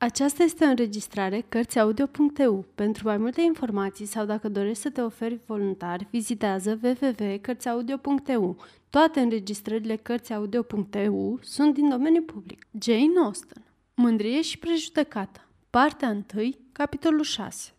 Aceasta este o înregistrare Cărțiaudio.eu. Pentru mai multe informații sau dacă dorești să te oferi voluntar, vizitează www.cărțiaudio.eu. Toate înregistrările Cărțiaudio.eu sunt din domeniu public. Jane Austen Mândrie și prejudecată Partea 1, capitolul 6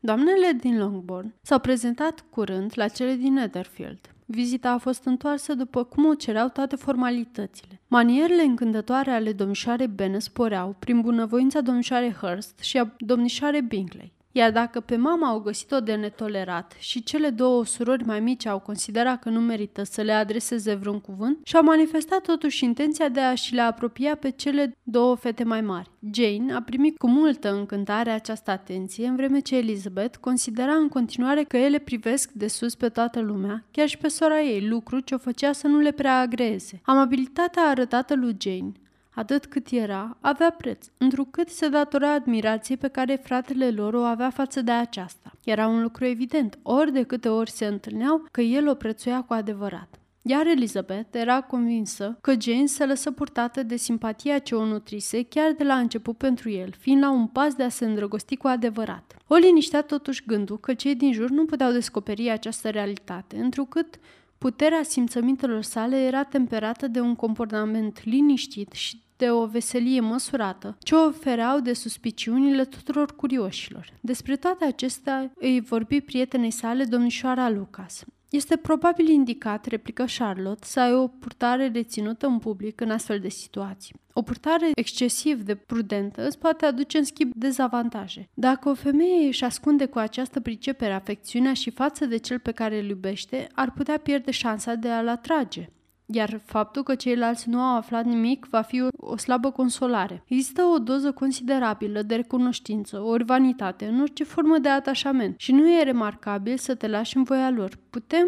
Doamnele din Longbourn s-au prezentat curând la cele din Netherfield. Vizita a fost întoarsă după cum o cereau toate formalitățile. Manierele încântătoare ale domnișoarei Bennet sporeau prin bunăvoința domnișoarei Hurst și a domnișoarei Bingley. Iar dacă pe mama au găsit-o de netolerat și cele două surori mai mici au considerat că nu merită să le adreseze vreun cuvânt, și-au manifestat totuși intenția de a și le apropia pe cele două fete mai mari. Jane a primit cu multă încântare această atenție, în vreme ce Elizabeth considera în continuare că ele privesc de sus pe toată lumea, chiar și pe sora ei, lucru ce o făcea să nu le prea agreze. Amabilitatea arătată lui Jane atât cât era, avea preț, întrucât se datora admirației pe care fratele lor o avea față de aceasta. Era un lucru evident, ori de câte ori se întâlneau, că el o prețuia cu adevărat. Iar Elizabeth era convinsă că Jane se lăsă purtată de simpatia ce o nutrise chiar de la început pentru el, fiind la un pas de a se îndrăgosti cu adevărat. O liniștea totuși gândul că cei din jur nu puteau descoperi această realitate, întrucât Puterea simțămintelor sale era temperată de un comportament liniștit și de o veselie măsurată, ce ofereau de suspiciunile tuturor curioșilor. Despre toate acestea îi vorbi prietenei sale, domnișoara Lucas. Este probabil indicat, replică Charlotte, să ai o purtare reținută în public în astfel de situații. O purtare excesiv de prudentă îți poate aduce în schimb dezavantaje. Dacă o femeie își ascunde cu această pricepere afecțiunea și față de cel pe care îl iubește, ar putea pierde șansa de a-l atrage iar faptul că ceilalți nu au aflat nimic va fi o, o slabă consolare. Există o doză considerabilă de recunoștință, ori vanitate, în orice formă de atașament și nu e remarcabil să te lași în voia lor. Putem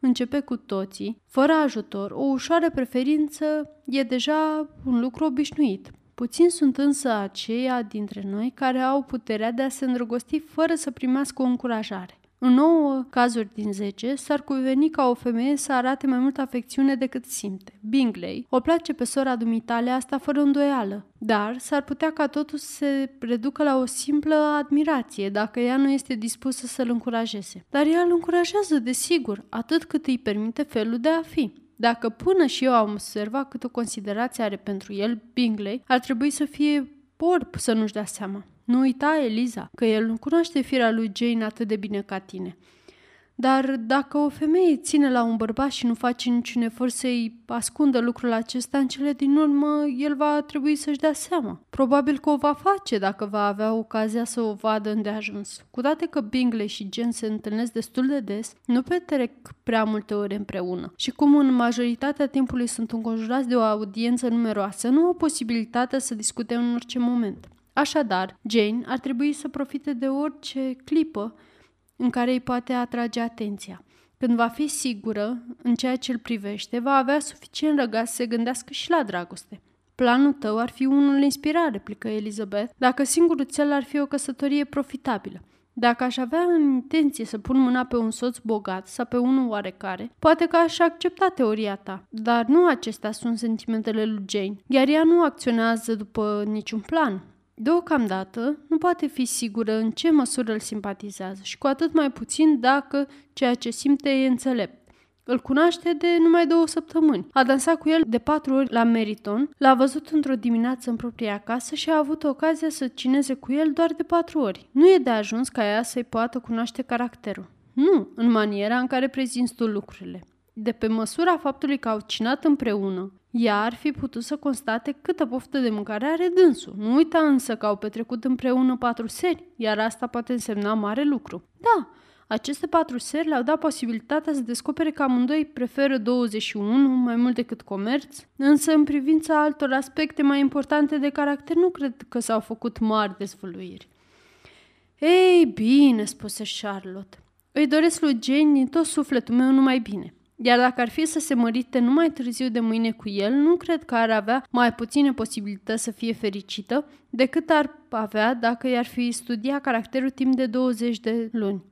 începe cu toții, fără ajutor, o ușoară preferință e deja un lucru obișnuit. Puțin sunt însă aceia dintre noi care au puterea de a se îndrăgosti fără să primească o încurajare. În 9 cazuri din 10 s-ar cuveni ca o femeie să arate mai multă afecțiune decât simte. Bingley o place pe sora dumitale asta fără îndoială, dar s-ar putea ca totul să se reducă la o simplă admirație dacă ea nu este dispusă să-l încurajeze. Dar ea îl încurajează, desigur, atât cât îi permite felul de a fi. Dacă până și eu am observat cât o considerație are pentru el, Bingley ar trebui să fie orb să nu-și dea seama. Nu uita, Eliza, că el nu cunoaște firea lui Jane atât de bine ca tine. Dar dacă o femeie ține la un bărbat și nu face niciun efort să-i ascundă lucrul acesta, în cele din urmă el va trebui să-și dea seama. Probabil că o va face dacă va avea ocazia să o vadă îndeajuns. Cu toate că Bingley și Jen se întâlnesc destul de des, nu petrec prea multe ore împreună. Și cum în majoritatea timpului sunt înconjurați de o audiență numeroasă, nu au posibilitatea să discute în orice moment. Așadar, Jane ar trebui să profite de orice clipă în care îi poate atrage atenția. Când va fi sigură în ceea ce îl privește, va avea suficient răgaz să se gândească și la dragoste. Planul tău ar fi unul inspirat, replică Elizabeth, dacă singurul cel ar fi o căsătorie profitabilă. Dacă aș avea în intenție să pun mâna pe un soț bogat sau pe unul oarecare, poate că aș accepta teoria ta. Dar nu acestea sunt sentimentele lui Jane, iar ea nu acționează după niciun plan. Deocamdată, nu poate fi sigură în ce măsură îl simpatizează și cu atât mai puțin dacă ceea ce simte e înțelept. Îl cunoaște de numai două săptămâni. A dansat cu el de patru ori la Meriton, l-a văzut într-o dimineață în propria casă și a avut ocazia să cineze cu el doar de patru ori. Nu e de ajuns ca ea să-i poată cunoaște caracterul. Nu, în maniera în care prezinți tu lucrurile. De pe măsura faptului că au cinat împreună, ea ar fi putut să constate câtă poftă de mâncare are dânsul. Nu uita însă că au petrecut împreună patru seri, iar asta poate însemna mare lucru. Da, aceste patru seri le-au dat posibilitatea să descopere că amândoi preferă 21 mai mult decât comerț, însă în privința altor aspecte mai importante de caracter nu cred că s-au făcut mari dezvăluiri. Ei bine, spuse Charlotte, îi doresc lui Jane din tot sufletul meu numai bine. Iar dacă ar fi să se mărite numai târziu de mâine cu el, nu cred că ar avea mai puține posibilități să fie fericită decât ar avea dacă i-ar fi studiat caracterul timp de 20 de luni.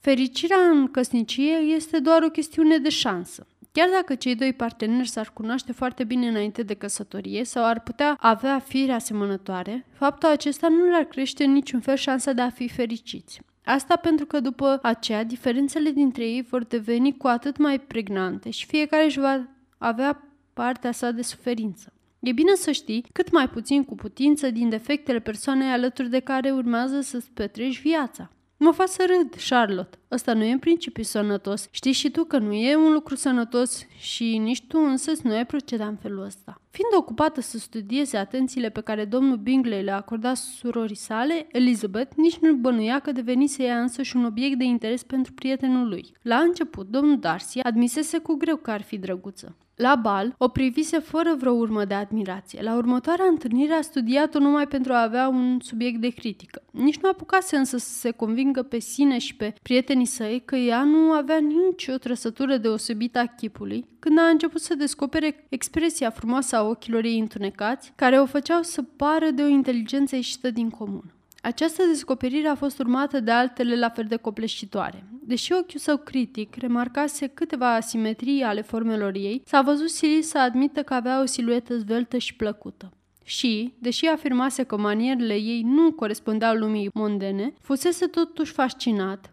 Fericirea în căsnicie este doar o chestiune de șansă. Chiar dacă cei doi parteneri s-ar cunoaște foarte bine înainte de căsătorie sau ar putea avea fire asemănătoare, faptul acesta nu le-ar crește în niciun fel șansa de a fi fericiți. Asta pentru că după aceea diferențele dintre ei vor deveni cu atât mai pregnante și fiecare își va avea partea sa de suferință. E bine să știi cât mai puțin cu putință din defectele persoanei alături de care urmează să-ți petreci viața. Mă fac să râd, Charlotte. Ăsta nu e în principiu sănătos. Știi și tu că nu e un lucru sănătos și nici tu însă nu ai proceda în felul ăsta. Fiind ocupată să studieze atențiile pe care domnul Bingley le acorda surorii sale, Elizabeth nici nu bănuia că devenise ea însă și un obiect de interes pentru prietenul lui. La început, domnul Darcy admisese cu greu că ar fi drăguță. La bal, o privise fără vreo urmă de admirație. La următoarea întâlnire a studiat-o numai pentru a avea un subiect de critică. Nici nu apucase însă să se convingă pe sine și pe prietenii săi că ea nu avea nicio trăsătură deosebită a chipului, când a început să descopere expresia frumoasă a ochilor ei întunecați, care o făceau să pară de o inteligență ieșită din comun. Această descoperire a fost urmată de altele la fel de copleșitoare. Deși ochiul său critic remarcase câteva asimetrii ale formelor ei, s-a văzut silit să admită că avea o siluetă zveltă și plăcută. Și, deși afirmase că manierele ei nu corespundeau lumii mondene, fusese totuși fascinat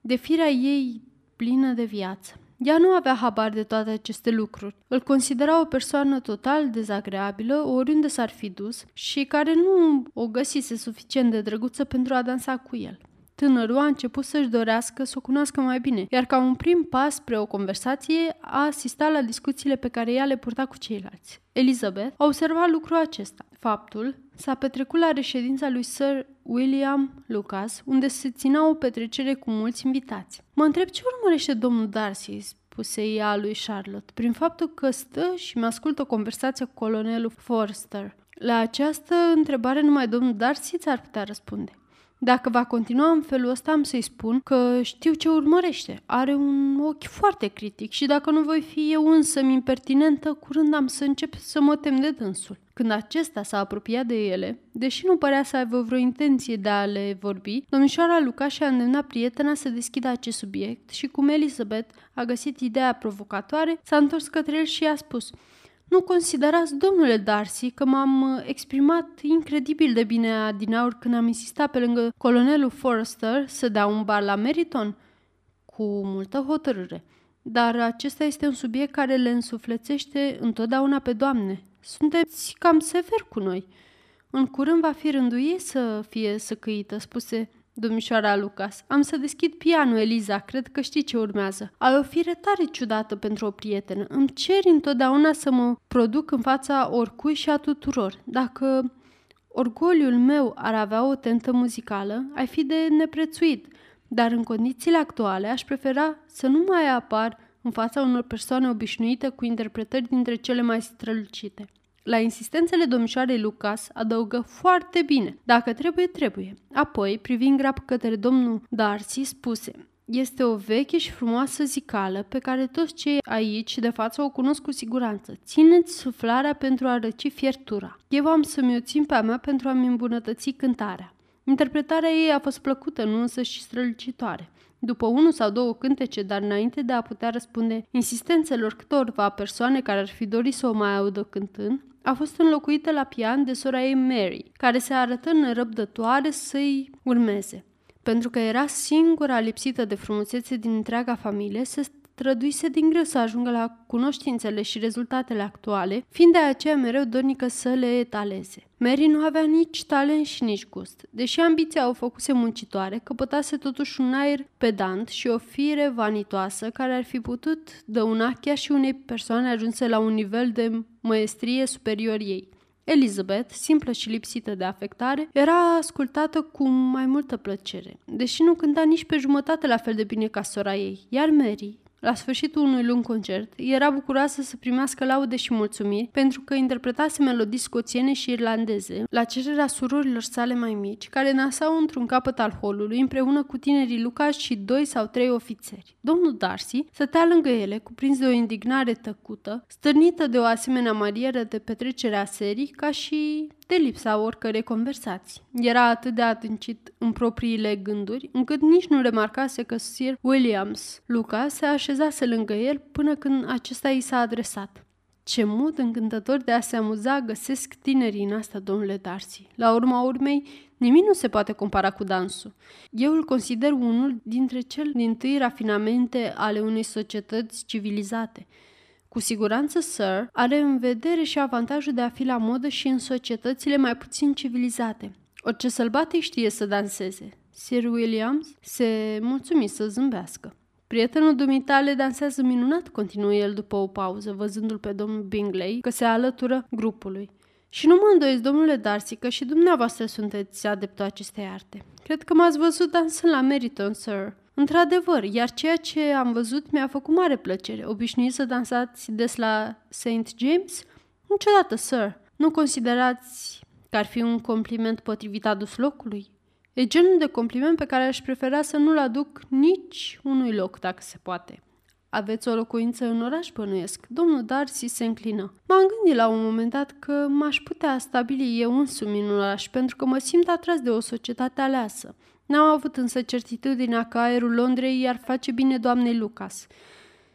de firea ei plină de viață. Ea nu avea habar de toate aceste lucruri. Îl considera o persoană total dezagreabilă, oriunde s-ar fi dus, și care nu o găsise suficient de drăguță pentru a dansa cu el. Tânărul a început să-și dorească să o cunoască mai bine, iar ca un prim pas spre o conversație a asistat la discuțiile pe care ea le purta cu ceilalți. Elizabeth a observat lucrul acesta. Faptul s-a petrecut la reședința lui Sir William Lucas, unde se ținea o petrecere cu mulți invitați. Mă întreb ce urmărește domnul Darcy, spuse ea lui Charlotte, prin faptul că stă și mi ascultă conversația cu colonelul Forster. La această întrebare numai domnul Darcy ți-ar putea răspunde. Dacă va continua în felul ăsta, am să-i spun că știu ce urmărește. Are un ochi foarte critic și dacă nu voi fi eu însă impertinentă, curând am să încep să mă tem de dânsul. Când acesta s-a apropiat de ele, deși nu părea să aibă vreo intenție de a le vorbi, domnișoara Luca și-a îndemnat prietena să deschidă acest subiect și cum Elizabeth a găsit ideea provocatoare, s-a întors către el și i-a spus – nu considerați, domnule Darcy, că m-am uh, exprimat incredibil de bine adinaur când am insistat pe lângă colonelul Forrester să dea un bar la Meriton? Cu multă hotărâre. Dar acesta este un subiect care le însuflețește întotdeauna pe doamne. Sunteți cam sever cu noi. În curând va fi rândul ei să fie săcăită, spuse Domnișoara Lucas, am să deschid pianul, Eliza, cred că știi ce urmează. Ai o fire tare ciudată pentru o prietenă. Îmi ceri întotdeauna să mă produc în fața oricui și a tuturor. Dacă orgoliul meu ar avea o tentă muzicală, ai fi de neprețuit, dar în condițiile actuale aș prefera să nu mai apar în fața unor persoane obișnuite cu interpretări dintre cele mai strălucite. La insistențele domnișoarei Lucas adăugă foarte bine, dacă trebuie, trebuie. Apoi, privind grab către domnul Darcy, spuse este o veche și frumoasă zicală pe care toți cei aici de față o cunosc cu siguranță. Țineți suflarea pentru a răci fiertura. Eu am să-mi o țin pe a mea pentru a-mi îmbunătăți cântarea. Interpretarea ei a fost plăcută, nu însă și strălucitoare. După unul sau două cântece, dar înainte de a putea răspunde insistențelor câtorva persoane care ar fi dorit să o mai audă cântând, a fost înlocuită la pian de sora ei Mary, care se arătă nerăbdătoare să-i urmeze. Pentru că era singura lipsită de frumusețe din întreaga familie, se străduise din greu să ajungă la cunoștințele și rezultatele actuale, fiind de aceea mereu dornică să le etaleze. Mary nu avea nici talent și nici gust. Deși ambiția o făcuse muncitoare, căpătase totuși un aer pedant și o fire vanitoasă care ar fi putut dăuna chiar și unei persoane ajunse la un nivel de măestrie superior ei. Elizabeth, simplă și lipsită de afectare, era ascultată cu mai multă plăcere, deși nu cânta nici pe jumătate la fel de bine ca sora ei, iar Mary la sfârșitul unui lung concert, era bucuroasă să primească laude și mulțumiri pentru că interpretase melodii scoțiene și irlandeze la cererea surorilor sale mai mici, care nasau într-un capăt al holului împreună cu tinerii Lucas și doi sau trei ofițeri. Domnul Darcy stătea lângă ele, cuprins de o indignare tăcută, stârnită de o asemenea marieră de petrecere a serii, ca și de lipsa oricărei conversații. Era atât de adâncit în propriile gânduri, încât nici nu remarcase că Sir Williams Lucas se așezase lângă el până când acesta i s-a adresat. Ce mod încântător de a se amuza găsesc tinerii în asta, domnule Darcy. La urma urmei, nimic nu se poate compara cu dansul. Eu îl consider unul dintre cel din tâi rafinamente ale unei societăți civilizate. Cu siguranță, Sir are în vedere și avantajul de a fi la modă și în societățile mai puțin civilizate. Orice sălbate știe să danseze. Sir Williams se mulțumi să zâmbească. Prietenul dumitale dansează minunat, continuă el după o pauză, văzându-l pe domnul Bingley că se alătură grupului. Și nu mă îndoiesc, domnule Darcy, că și dumneavoastră sunteți adeptul acestei arte. Cred că m-ați văzut dansând la Meriton, sir. Într-adevăr, iar ceea ce am văzut mi-a făcut mare plăcere. Obișnuiți să dansați des la St. James? Niciodată, sir. Nu considerați că ar fi un compliment potrivit adus locului? E genul de compliment pe care aș prefera să nu-l aduc nici unui loc, dacă se poate. Aveți o locuință în oraș, bănuiesc. Domnul Darcy se înclină. M-am gândit la un moment dat că m-aș putea stabili eu însumi în oraș, pentru că mă simt atras de o societate aleasă. N-am avut însă certitudinea că aerul Londrei i-ar face bine doamnei Lucas.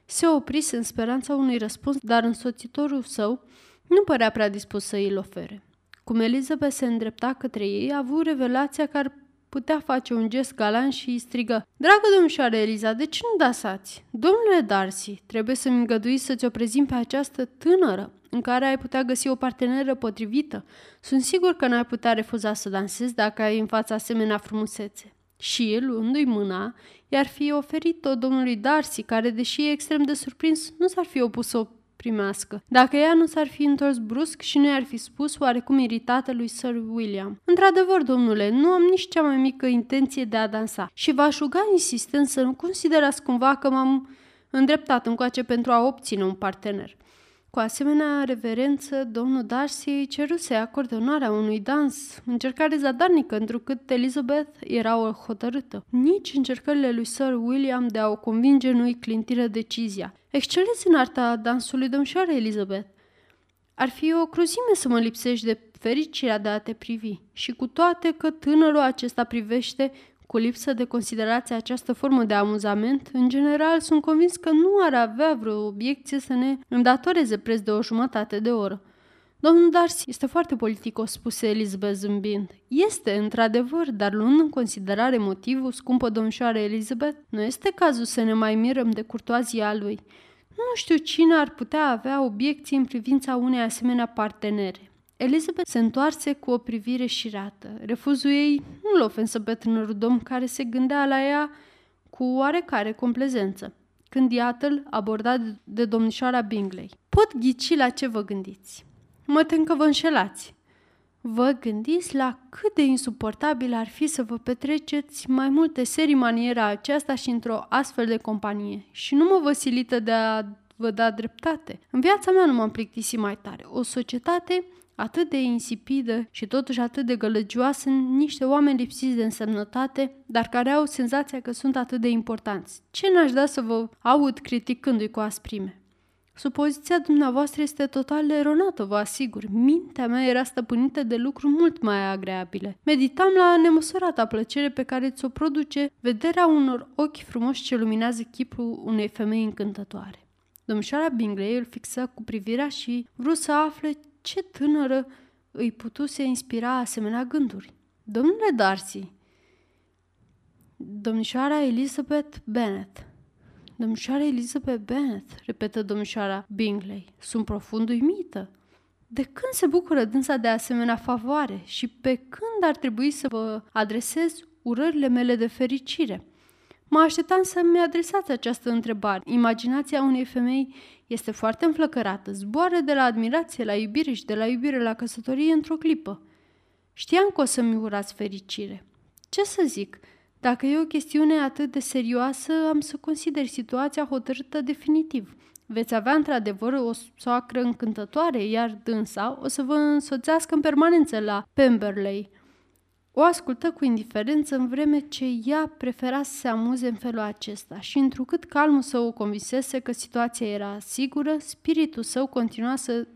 Se oprise în speranța unui răspuns, dar însoțitorul său nu părea prea dispus să îi ofere. Cum Elizabeth se îndrepta către ei, a avut revelația că ar putea face un gest galant și îi strigă Dragă domnișoară Eliza, de ce nu dasați? Domnule Darcy, trebuie să-mi îngăduiți să ți-o prezint pe această tânără, în care ai putea găsi o parteneră potrivită. Sunt sigur că n-ai putea refuza să dansezi dacă ai în fața asemenea frumusețe. Și el, luându-i mâna, i-ar fi oferit-o domnului Darcy, care, deși e extrem de surprins, nu s-ar fi opus să o primească, dacă ea nu s-ar fi întors brusc și nu i-ar fi spus oarecum iritată lui Sir William. Într-adevăr, domnule, nu am nici cea mai mică intenție de a dansa și v-aș ruga insistent să nu considerați cumva că m-am îndreptat încoace pentru a obține un partener. Cu asemenea reverență, domnul Darcy ceruse acord onoarea unui dans, încercare zadarnică, întrucât Elizabeth era o hotărâtă. Nici încercările lui Sir William de a o convinge nu-i clintiră decizia. Exceleți în arta dansului, domnișoară Elizabeth. Ar fi o cruzime să mă lipsești de fericirea de a te privi și cu toate că tânărul acesta privește cu lipsă de considerație această formă de amuzament, în general sunt convins că nu ar avea vreo obiecție să ne îndatoreze preț de o jumătate de oră. Domnul Darcy este foarte politic, o spuse Elizabeth zâmbind. Este, într-adevăr, dar luând în considerare motivul, scumpă domnișoară Elizabeth, nu este cazul să ne mai mirăm de curtoazia lui. Nu știu cine ar putea avea obiecții în privința unei asemenea partenere. Elizabeth se întoarse cu o privire șirată. Refuzul ei nu-l ofensă pe tânărul domn care se gândea la ea cu oarecare complezență. Când iată-l abordat de domnișoara Bingley. Pot ghici la ce vă gândiți. Mă tem că vă înșelați. Vă gândiți la cât de insuportabil ar fi să vă petreceți mai multe serii maniera aceasta și într-o astfel de companie. Și nu mă vă silită de a vă da dreptate. În viața mea nu m-am plictisit mai tare. O societate atât de insipidă și totuși atât de gălăgioasă niște oameni lipsiți de însemnătate, dar care au senzația că sunt atât de importanți. Ce n-aș da să vă aud criticându-i cu asprime? Supoziția dumneavoastră este total eronată, vă asigur. Mintea mea era stăpânită de lucruri mult mai agreabile. Meditam la nemăsurata plăcere pe care ți-o produce vederea unor ochi frumoși ce luminează chipul unei femei încântătoare. Domnișoara Bingley îl fixă cu privirea și vrut să afle ce tânără îi putuse inspira asemenea gânduri. Domnule Darcy, domnișoara Elizabeth Bennet, Domnișoara Elizabeth Bennet, repetă domnișoara Bingley. Sunt profund uimită. De când se bucură dânsa de asemenea favoare și pe când ar trebui să vă adresez urările mele de fericire? Mă așteptam să-mi adresați această întrebare. Imaginația unei femei este foarte înflăcărată, zboară de la admirație la iubire și de la iubire la căsătorie într-o clipă. Știam că o să-mi urați fericire. Ce să zic, dacă e o chestiune atât de serioasă, am să consider situația hotărâtă definitiv. Veți avea într-adevăr o soacră încântătoare, iar dânsa o să vă însoțească în permanență la Pemberley. O ascultă cu indiferență în vreme ce ea prefera să se amuze în felul acesta și întrucât calmul său o convisese că situația era sigură, spiritul său continua să